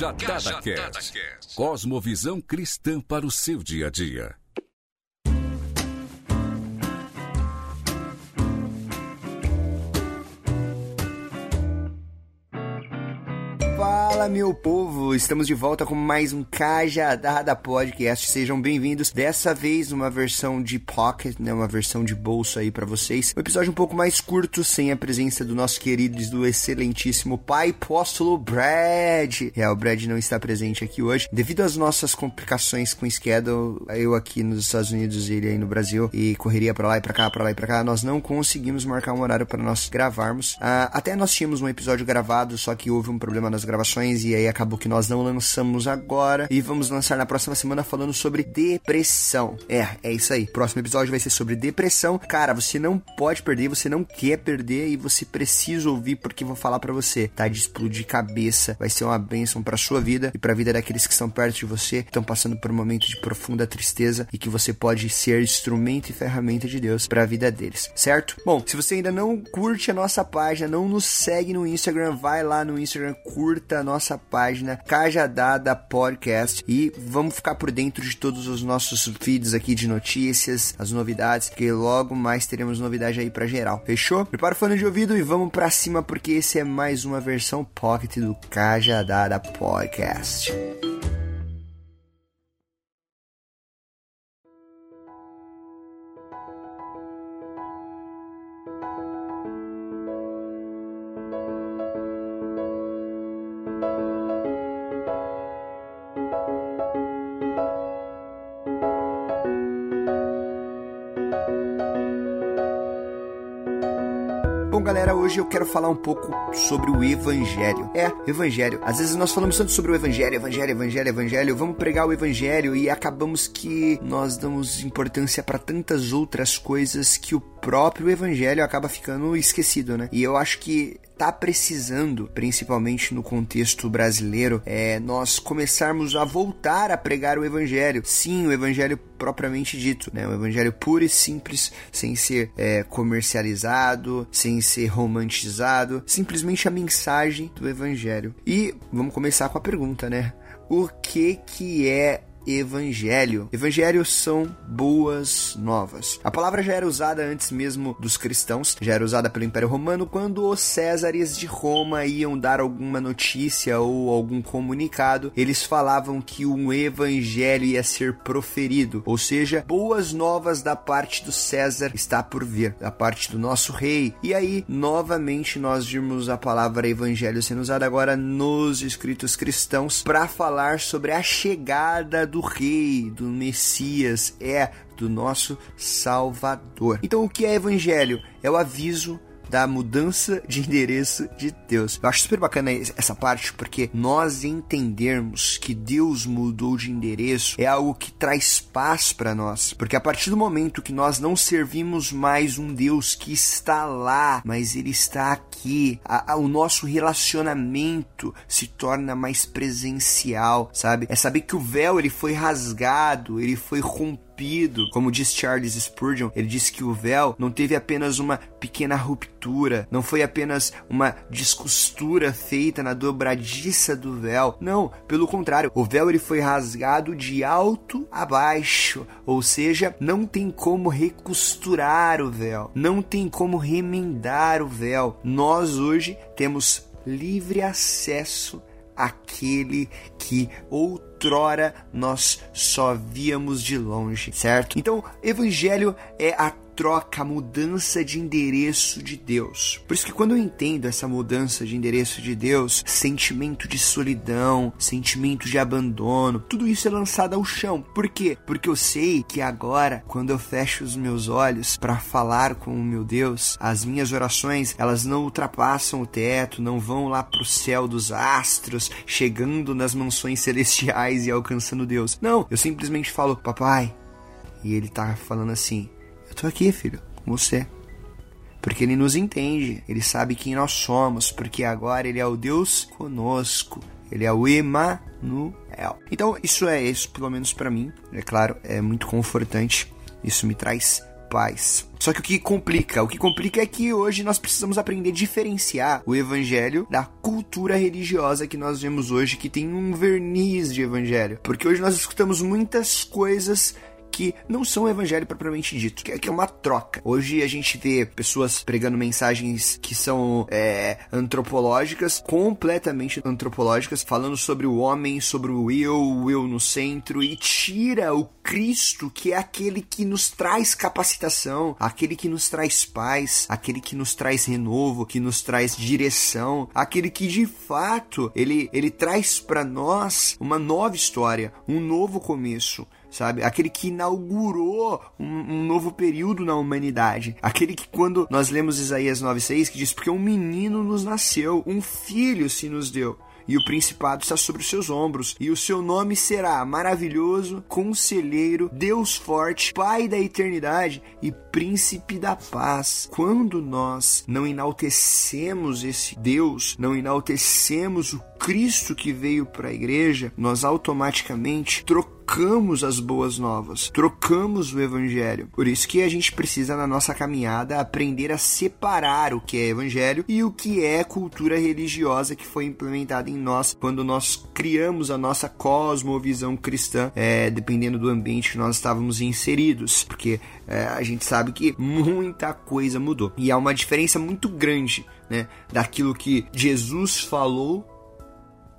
Cajadada Cast. Cosmovisão cristã para o seu dia a dia. Fala, meu povo! Estamos de volta com mais um Cajadada Podcast. Sejam bem-vindos. Dessa vez, uma versão de pocket, né? Uma versão de bolso aí para vocês. Um episódio um pouco mais curto, sem a presença do nosso querido e do excelentíssimo pai apóstolo Brad. É, o Brad não está presente aqui hoje. Devido às nossas complicações com o schedule, eu aqui nos Estados Unidos e ele aí no Brasil, e correria para lá e pra cá, para lá e pra cá, nós não conseguimos marcar um horário para nós gravarmos. Ah, até nós tínhamos um episódio gravado, só que houve um problema nas gravações e aí acabou que nós não lançamos agora e vamos lançar na próxima semana falando sobre depressão. É, é isso aí. Próximo episódio vai ser sobre depressão. Cara, você não pode perder, você não quer perder e você precisa ouvir porque vou falar para você, tá de explodir cabeça. Vai ser uma bênção para sua vida e para a vida daqueles que estão perto de você, estão passando por um momento de profunda tristeza e que você pode ser instrumento e ferramenta de Deus para a vida deles, certo? Bom, se você ainda não curte a nossa página, não nos segue no Instagram, vai lá no Instagram, curta a nossa página Cajadada Podcast e vamos ficar por dentro de todos os nossos feeds aqui de notícias, as novidades, que logo mais teremos novidade aí para geral. Fechou? Prepara o fone de ouvido e vamos para cima porque esse é mais uma versão pocket do Cajadada Podcast. Bom, galera, hoje eu quero falar um pouco sobre o Evangelho. É, Evangelho. Às vezes nós falamos tanto sobre o Evangelho, Evangelho, Evangelho, Evangelho. Vamos pregar o Evangelho e acabamos que nós damos importância para tantas outras coisas que o próprio Evangelho acaba ficando esquecido, né? E eu acho que tá precisando, principalmente no contexto brasileiro, é nós começarmos a voltar a pregar o evangelho. Sim, o evangelho propriamente dito, né? O evangelho puro e simples, sem ser é, comercializado, sem ser romantizado, simplesmente a mensagem do evangelho. E vamos começar com a pergunta, né? O que que é evangelho. Evangelhos são boas novas. A palavra já era usada antes mesmo dos cristãos, já era usada pelo Império Romano quando os Césares de Roma iam dar alguma notícia ou algum comunicado, eles falavam que um evangelho ia ser proferido, ou seja, boas novas da parte do César está por vir, da parte do nosso rei. E aí, novamente nós vimos a palavra evangelho sendo usada agora nos escritos cristãos para falar sobre a chegada do rei, do Messias, é do nosso Salvador. Então, o que é evangelho? É o aviso da mudança de endereço de Deus. Eu acho super bacana essa parte porque nós entendermos que Deus mudou de endereço é algo que traz paz para nós. Porque a partir do momento que nós não servimos mais um Deus que está lá, mas ele está aqui, a, a, o nosso relacionamento se torna mais presencial, sabe? É saber que o véu ele foi rasgado, ele foi rompido como diz Charles Spurgeon, ele disse que o véu não teve apenas uma pequena ruptura, não foi apenas uma descostura feita na dobradiça do véu. Não, pelo contrário, o véu ele foi rasgado de alto a baixo, ou seja, não tem como recosturar o véu, não tem como remendar o véu. Nós hoje temos livre acesso àquele que outrora nós só víamos de longe, certo? Então, evangelho é a troca, a mudança de endereço de Deus. Por isso que quando eu entendo essa mudança de endereço de Deus, sentimento de solidão, sentimento de abandono, tudo isso é lançado ao chão. Por quê? Porque eu sei que agora, quando eu fecho os meus olhos para falar com o meu Deus, as minhas orações, elas não ultrapassam o teto, não vão lá pro céu dos astros, chegando nas mansões celestiais e alcançando Deus. Não, eu simplesmente falo, papai, e ele tá falando assim: eu tô aqui, filho, com você. porque ele nos entende, ele sabe quem nós somos, porque agora ele é o Deus conosco, ele é o Emmanuel. Então, isso é isso, pelo menos para mim, é claro, é muito confortante, isso me traz paz. Só que o que complica? O que complica é que hoje nós precisamos aprender a diferenciar o evangelho da cultura religiosa que nós vemos hoje, que tem um verniz de evangelho. Porque hoje nós escutamos muitas coisas que não são evangelho propriamente dito, que é, que é uma troca. Hoje a gente vê pessoas pregando mensagens que são é, antropológicas, completamente antropológicas, falando sobre o homem, sobre o eu, o eu no centro, e tira o Cristo, que é aquele que nos traz capacitação, aquele que nos traz paz, aquele que nos traz renovo, que nos traz direção, aquele que de fato ele, ele traz para nós uma nova história, um novo começo sabe? Aquele que inaugurou um, um, novo período na humanidade. Aquele que, quando nós lemos Isaías 9,6, que diz: Porque um menino nos nasceu, um filho se nos deu e o principado está sobre os seus ombros, e o seu nome será maravilhoso, conselheiro, Deus forte, Pai da eternidade e príncipe da paz. Quando nós não enaltecemos esse Deus, não enaltecemos o Cristo que veio para a igreja, nós automaticamente trocamos as boas novas, trocamos o evangelho. Por isso que a gente precisa na nossa caminhada aprender a separar o que é evangelho e o que é cultura religiosa que foi implementada em nós quando nós criamos a nossa cosmovisão cristã, é, dependendo do ambiente que nós estávamos inseridos, porque é, a gente sabe que muita coisa mudou e há uma diferença muito grande né, daquilo que Jesus falou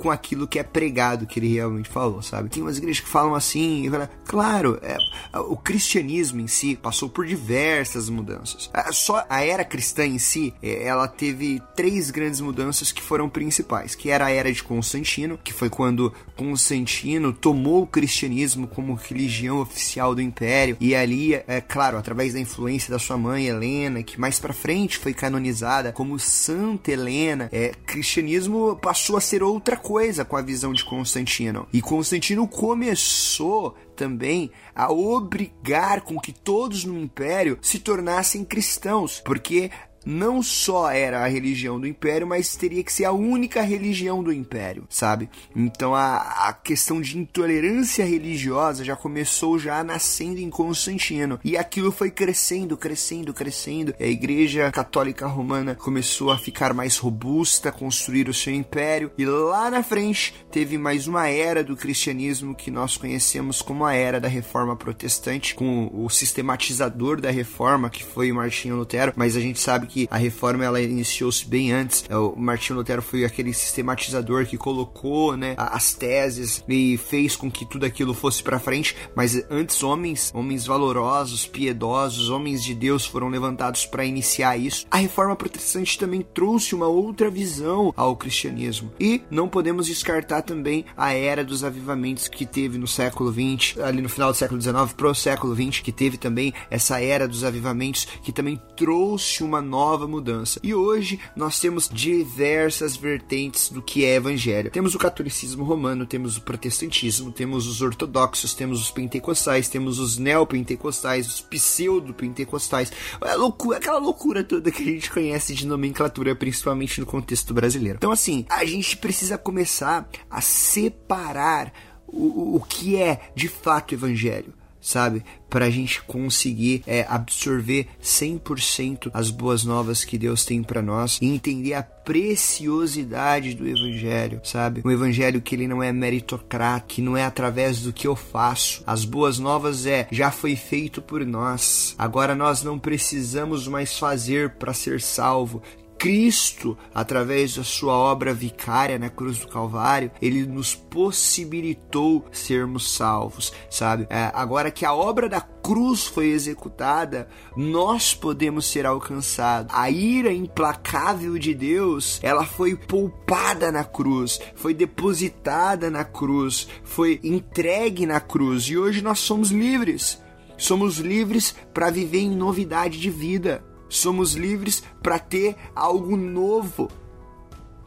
com aquilo que é pregado que ele realmente falou, sabe? Tem umas igrejas que falam assim, fala, claro, é, o cristianismo em si passou por diversas mudanças. É, só a era cristã em si, é, ela teve três grandes mudanças que foram principais, que era a era de Constantino, que foi quando Constantino tomou o cristianismo como religião oficial do império e ali, é claro, através da influência da sua mãe Helena, que mais para frente foi canonizada como Santa Helena, é, cristianismo passou a ser outra coisa coisa com a visão de Constantino. E Constantino começou também a obrigar com que todos no império se tornassem cristãos, porque não só era a religião do império, mas teria que ser a única religião do império, sabe? Então a, a questão de intolerância religiosa já começou já nascendo em Constantino e aquilo foi crescendo, crescendo, crescendo. A Igreja Católica Romana começou a ficar mais robusta, construir o seu império e lá na frente teve mais uma era do cristianismo que nós conhecemos como a era da Reforma Protestante, com o sistematizador da Reforma que foi Martinho Lutero, mas a gente sabe que a reforma ela iniciou-se bem antes. É, o Martinho Lutero foi aquele sistematizador que colocou, né, as teses e fez com que tudo aquilo fosse para frente, mas antes homens, homens valorosos, piedosos, homens de Deus foram levantados para iniciar isso. A reforma protestante também trouxe uma outra visão ao cristianismo. E não podemos descartar também a era dos avivamentos que teve no século 20, ali no final do século 19 pro século 20, que teve também essa era dos avivamentos que também trouxe uma nova nova mudança. E hoje nós temos diversas vertentes do que é evangelho. Temos o catolicismo romano, temos o protestantismo, temos os ortodoxos, temos os pentecostais, temos os neopentecostais, os pseudo-pentecostais. É loucura, aquela loucura toda que a gente conhece de nomenclatura, principalmente no contexto brasileiro. Então, assim, a gente precisa começar a separar o, o que é de fato evangelho sabe? Para a gente conseguir é, absorver 100% as boas novas que Deus tem para nós e entender a preciosidade do Evangelho, sabe? Um Evangelho que ele não é meritocrata, que não é através do que eu faço. As boas novas é já foi feito por nós. Agora nós não precisamos mais fazer para ser salvo. Cristo, através da sua obra vicária na cruz do Calvário, ele nos possibilitou sermos salvos, sabe? É, agora que a obra da cruz foi executada, nós podemos ser alcançados. A ira implacável de Deus, ela foi poupada na cruz, foi depositada na cruz, foi entregue na cruz e hoje nós somos livres. Somos livres para viver em novidade de vida somos livres para ter algo novo.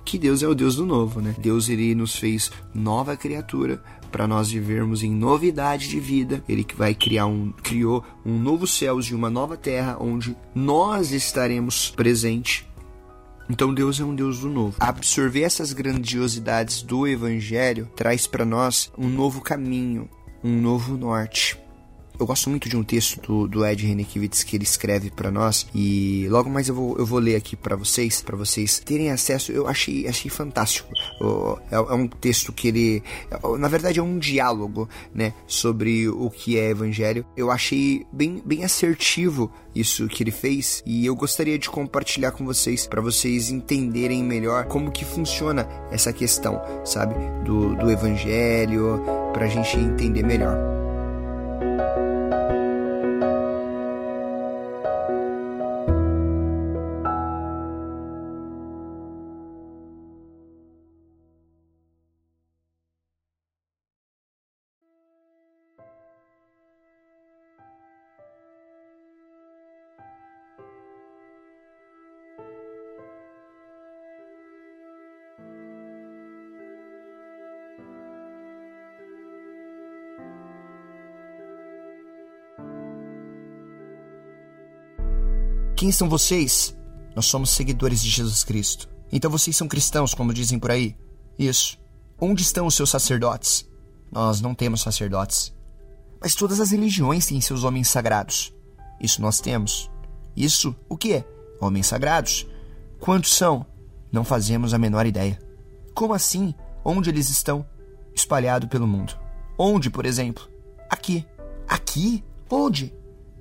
Que Deus é o Deus do novo, né? Deus ele nos fez nova criatura para nós vivermos em novidade de vida. Ele que vai criar um criou um novo céus e uma nova terra onde nós estaremos presentes. Então Deus é um Deus do novo. Absorver essas grandiosidades do evangelho traz para nós um novo caminho, um novo norte. Eu gosto muito de um texto do, do Ed Renekiewicz que ele escreve para nós e logo mais eu vou, eu vou ler aqui para vocês, para vocês terem acesso. Eu achei, achei fantástico. É, é, um texto que ele, na verdade, é um diálogo, né, sobre o que é evangelho. Eu achei bem, bem assertivo isso que ele fez e eu gostaria de compartilhar com vocês para vocês entenderem melhor como que funciona essa questão, sabe, do, do evangelho, para a gente entender melhor. Quem são vocês? Nós somos seguidores de Jesus Cristo. Então vocês são cristãos, como dizem por aí? Isso. Onde estão os seus sacerdotes? Nós não temos sacerdotes. Mas todas as religiões têm seus homens sagrados. Isso nós temos. Isso, o que é? Homens sagrados. Quantos são? Não fazemos a menor ideia. Como assim? Onde eles estão? Espalhado pelo mundo. Onde, por exemplo? Aqui. Aqui? Onde?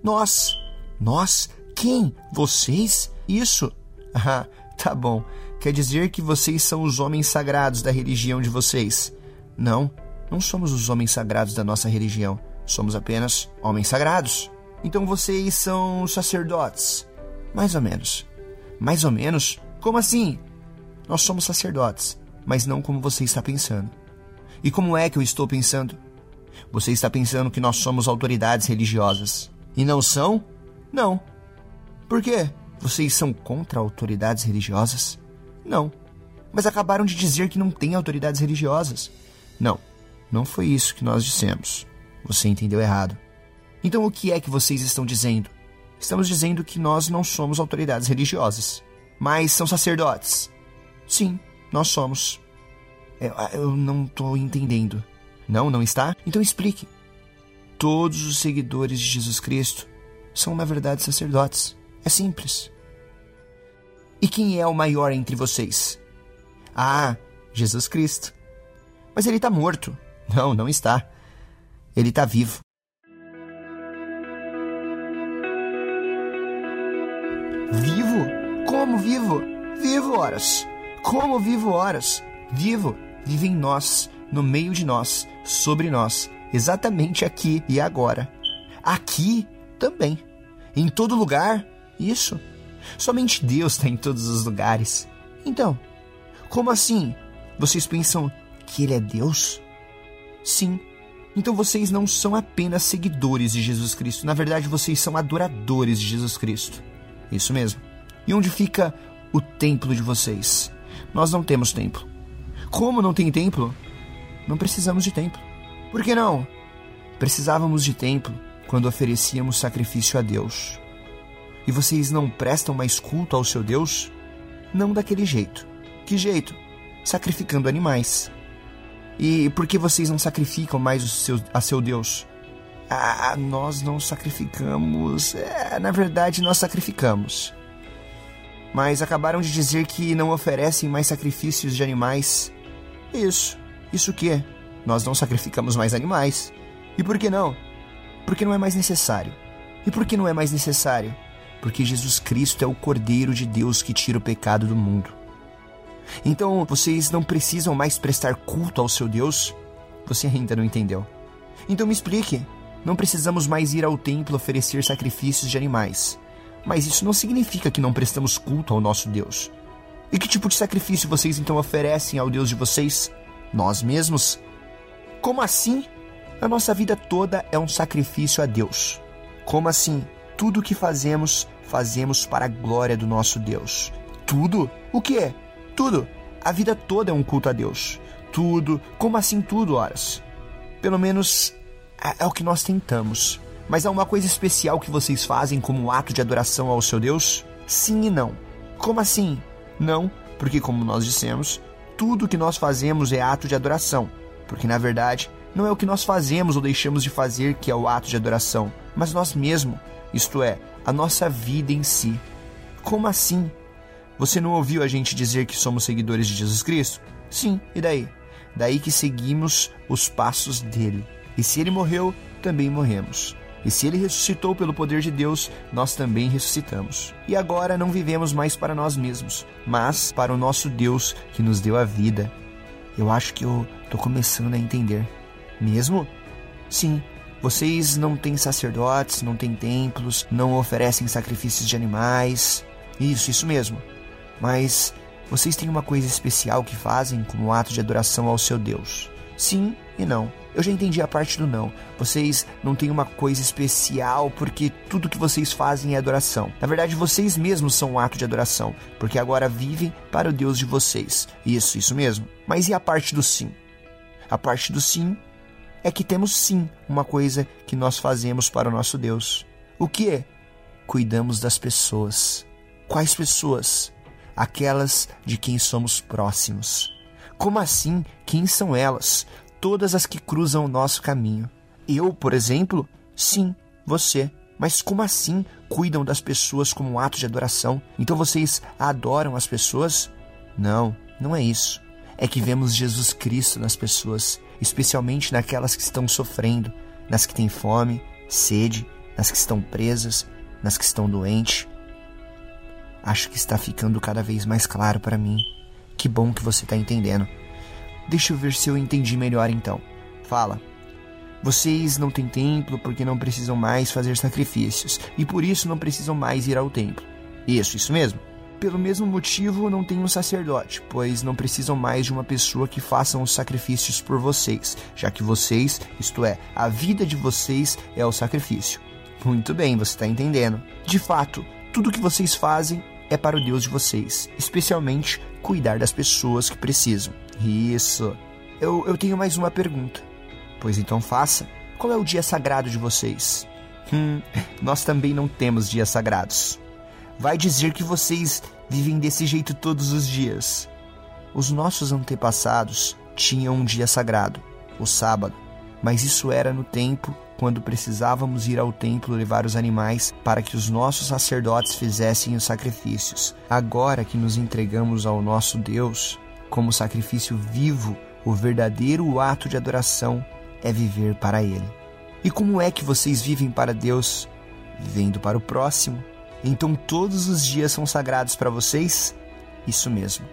Nós. Nós quem? Vocês? Isso? Ah, tá bom. Quer dizer que vocês são os homens sagrados da religião de vocês? Não, não somos os homens sagrados da nossa religião. Somos apenas homens sagrados. Então vocês são sacerdotes? Mais ou menos. Mais ou menos? Como assim? Nós somos sacerdotes, mas não como você está pensando. E como é que eu estou pensando? Você está pensando que nós somos autoridades religiosas. E não são? Não, por quê? Vocês são contra autoridades religiosas? Não. Mas acabaram de dizer que não tem autoridades religiosas. Não, não foi isso que nós dissemos. Você entendeu errado. Então o que é que vocês estão dizendo? Estamos dizendo que nós não somos autoridades religiosas, mas são sacerdotes. Sim, nós somos. Eu, eu não estou entendendo. Não, não está? Então explique. Todos os seguidores de Jesus Cristo são, na verdade, sacerdotes. É simples. E quem é o maior entre vocês? Ah, Jesus Cristo. Mas ele está morto. Não, não está. Ele está vivo. Vivo? Como vivo? Vivo horas. Como vivo horas? Vivo. Vive em nós, no meio de nós, sobre nós, exatamente aqui e agora. Aqui também. Em todo lugar isso. Somente Deus está em todos os lugares. Então, como assim? Vocês pensam que Ele é Deus? Sim. Então vocês não são apenas seguidores de Jesus Cristo. Na verdade, vocês são adoradores de Jesus Cristo. Isso mesmo. E onde fica o templo de vocês? Nós não temos templo. Como não tem templo? Não precisamos de templo. Por que não? Precisávamos de templo quando oferecíamos sacrifício a Deus. E vocês não prestam mais culto ao seu Deus? Não daquele jeito. Que jeito? Sacrificando animais. E por que vocês não sacrificam mais seu, a seu Deus? Ah, nós não sacrificamos. É, na verdade, nós sacrificamos. Mas acabaram de dizer que não oferecem mais sacrifícios de animais. Isso. Isso o quê? Nós não sacrificamos mais animais. E por que não? Porque não é mais necessário. E por que não é mais necessário? Porque Jesus Cristo é o Cordeiro de Deus que tira o pecado do mundo. Então vocês não precisam mais prestar culto ao seu Deus? Você ainda não entendeu. Então me explique. Não precisamos mais ir ao templo oferecer sacrifícios de animais. Mas isso não significa que não prestamos culto ao nosso Deus. E que tipo de sacrifício vocês então oferecem ao Deus de vocês? Nós mesmos? Como assim? A nossa vida toda é um sacrifício a Deus. Como assim? Tudo o que fazemos fazemos para a glória do nosso Deus. Tudo? O que? Tudo. A vida toda é um culto a Deus. Tudo. Como assim tudo, horas? Pelo menos é, é o que nós tentamos. Mas há uma coisa especial que vocês fazem como um ato de adoração ao seu Deus? Sim e não. Como assim? Não, porque, como nós dissemos, tudo que nós fazemos é ato de adoração. Porque, na verdade, não é o que nós fazemos ou deixamos de fazer que é o ato de adoração, mas nós mesmos, isto é, a nossa vida em si. Como assim? Você não ouviu a gente dizer que somos seguidores de Jesus Cristo? Sim, e daí? Daí que seguimos os passos dele. E se ele morreu, também morremos. E se ele ressuscitou pelo poder de Deus, nós também ressuscitamos. E agora não vivemos mais para nós mesmos, mas para o nosso Deus que nos deu a vida. Eu acho que eu tô começando a entender. Mesmo? Sim. Vocês não têm sacerdotes, não têm templos, não oferecem sacrifícios de animais. Isso, isso mesmo. Mas vocês têm uma coisa especial que fazem como ato de adoração ao seu Deus. Sim e não. Eu já entendi a parte do não. Vocês não têm uma coisa especial porque tudo que vocês fazem é adoração. Na verdade, vocês mesmos são um ato de adoração, porque agora vivem para o Deus de vocês. Isso, isso mesmo. Mas e a parte do sim? A parte do sim é que temos sim uma coisa que nós fazemos para o nosso Deus. O que é? Cuidamos das pessoas. Quais pessoas? Aquelas de quem somos próximos. Como assim? Quem são elas? todas as que cruzam o nosso caminho. Eu, por exemplo? Sim, você. Mas como assim cuidam das pessoas como um ato de adoração? Então vocês adoram as pessoas? Não, não é isso. É que vemos Jesus Cristo nas pessoas, especialmente naquelas que estão sofrendo, nas que têm fome, sede, nas que estão presas, nas que estão doentes. Acho que está ficando cada vez mais claro para mim. Que bom que você está entendendo. Deixa eu ver se eu entendi melhor então. Fala. Vocês não têm templo porque não precisam mais fazer sacrifícios e por isso não precisam mais ir ao templo. Isso, isso mesmo. Pelo mesmo motivo, não tem um sacerdote, pois não precisam mais de uma pessoa que faça os sacrifícios por vocês, já que vocês, isto é, a vida de vocês é o sacrifício. Muito bem, você está entendendo. De fato, tudo que vocês fazem é para o Deus de vocês, especialmente cuidar das pessoas que precisam. Isso. Eu, eu tenho mais uma pergunta. Pois então faça. Qual é o dia sagrado de vocês? Hum, nós também não temos dias sagrados. Vai dizer que vocês vivem desse jeito todos os dias. Os nossos antepassados tinham um dia sagrado, o sábado, mas isso era no tempo quando precisávamos ir ao templo levar os animais para que os nossos sacerdotes fizessem os sacrifícios. Agora que nos entregamos ao nosso Deus, como sacrifício vivo, o verdadeiro ato de adoração é viver para Ele. E como é que vocês vivem para Deus? Vivendo para o próximo. Então todos os dias são sagrados para vocês? Isso mesmo.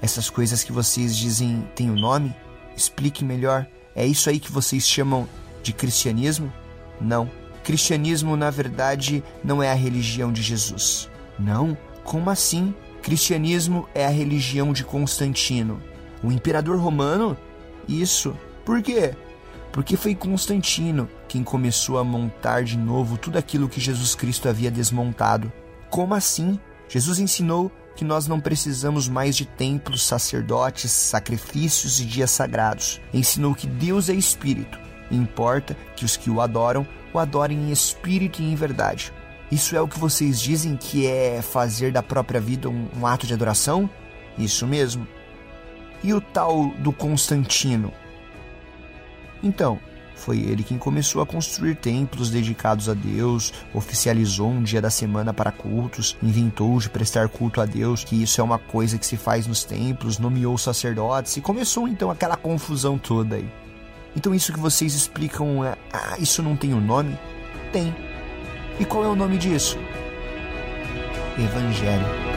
Essas coisas que vocês dizem têm um nome? Explique melhor. É isso aí que vocês chamam de cristianismo? Não. Cristianismo, na verdade, não é a religião de Jesus. Não? Como assim? Cristianismo é a religião de Constantino. O imperador romano? Isso. Por quê? Porque foi Constantino quem começou a montar de novo tudo aquilo que Jesus Cristo havia desmontado. Como assim? Jesus ensinou que nós não precisamos mais de templos, sacerdotes, sacrifícios e dias sagrados. Ensinou que Deus é espírito e importa que os que o adoram o adorem em espírito e em verdade. Isso é o que vocês dizem que é fazer da própria vida um, um ato de adoração? Isso mesmo. E o tal do Constantino? Então, foi ele quem começou a construir templos dedicados a Deus, oficializou um dia da semana para cultos, inventou de prestar culto a Deus, que isso é uma coisa que se faz nos templos, nomeou sacerdotes e começou então aquela confusão toda aí. Então isso que vocês explicam, é, ah, isso não tem um nome? Tem. E qual é o nome disso? Evangelho.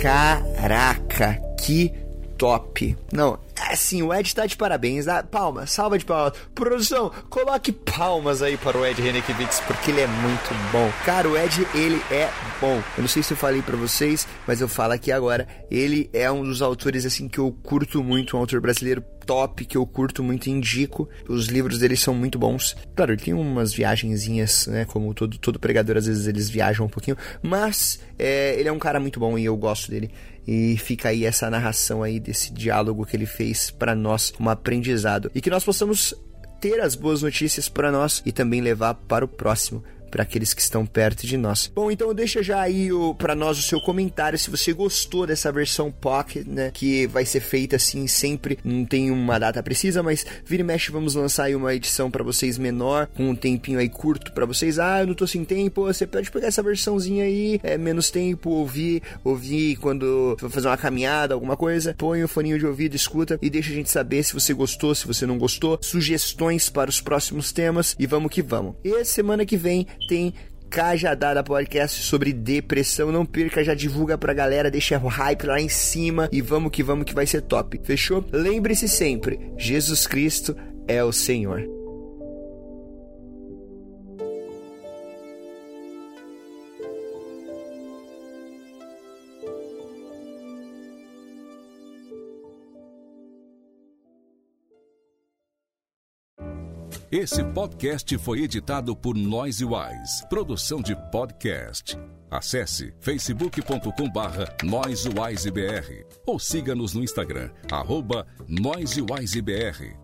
Caraca, que top. Não, assim, o Ed tá de parabéns. Ah, palmas, salva de palmas. Produção, coloque palmas aí para o Ed Renekiewicz, porque ele é muito bom. Cara, o Ed, ele é bom. Eu não sei se eu falei para vocês, mas eu falo aqui agora. Ele é um dos autores, assim, que eu curto muito, um autor brasileiro top, que eu curto muito indico. Os livros dele são muito bons. Claro, ele tem umas viagenzinhas, né? Como todo, todo pregador, às vezes eles viajam um pouquinho. Mas é, ele é um cara muito bom e eu gosto dele. E fica aí essa narração aí desse diálogo que ele fez para nós como aprendizado. E que nós possamos ter as boas notícias para nós e também levar para o próximo para aqueles que estão perto de nós. Bom, então deixa já aí para nós o seu comentário se você gostou dessa versão Pocket, né, que vai ser feita assim sempre, não tem uma data precisa, mas vira e mexe vamos lançar aí uma edição para vocês menor, com um tempinho aí curto para vocês. Ah, eu não tô sem tempo, você pode pegar essa versãozinha aí, é menos tempo, ouvir, ouvir quando for fazer uma caminhada, alguma coisa, põe o foninho de ouvido, escuta e deixa a gente saber se você gostou, se você não gostou, sugestões para os próximos temas e vamos que vamos. E semana que vem tem Cajadada Podcast sobre depressão. Não perca, já divulga pra galera, deixa o hype lá em cima e vamos que vamos que vai ser top. Fechou? Lembre-se sempre, Jesus Cristo é o Senhor. Esse podcast foi editado por Noise Wise, produção de podcast. Acesse facebook.com barra ou siga-nos no Instagram, arroba NoiseWiseBR.